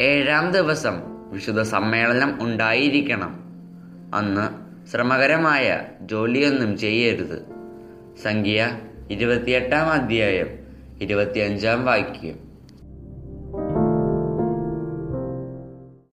ഏഴാം ദിവസം വിശുദ്ധ സമ്മേളനം ഉണ്ടായിരിക്കണം. അന്ന് ശ്രമകരമായ ജോലിയൊന്നും ചെയ്യരുത്. സംഖ്യ ഇരുപത്തിയെട്ടാം അധ്യായം ഇരുപത്തിയഞ്ചാം വാക്യം.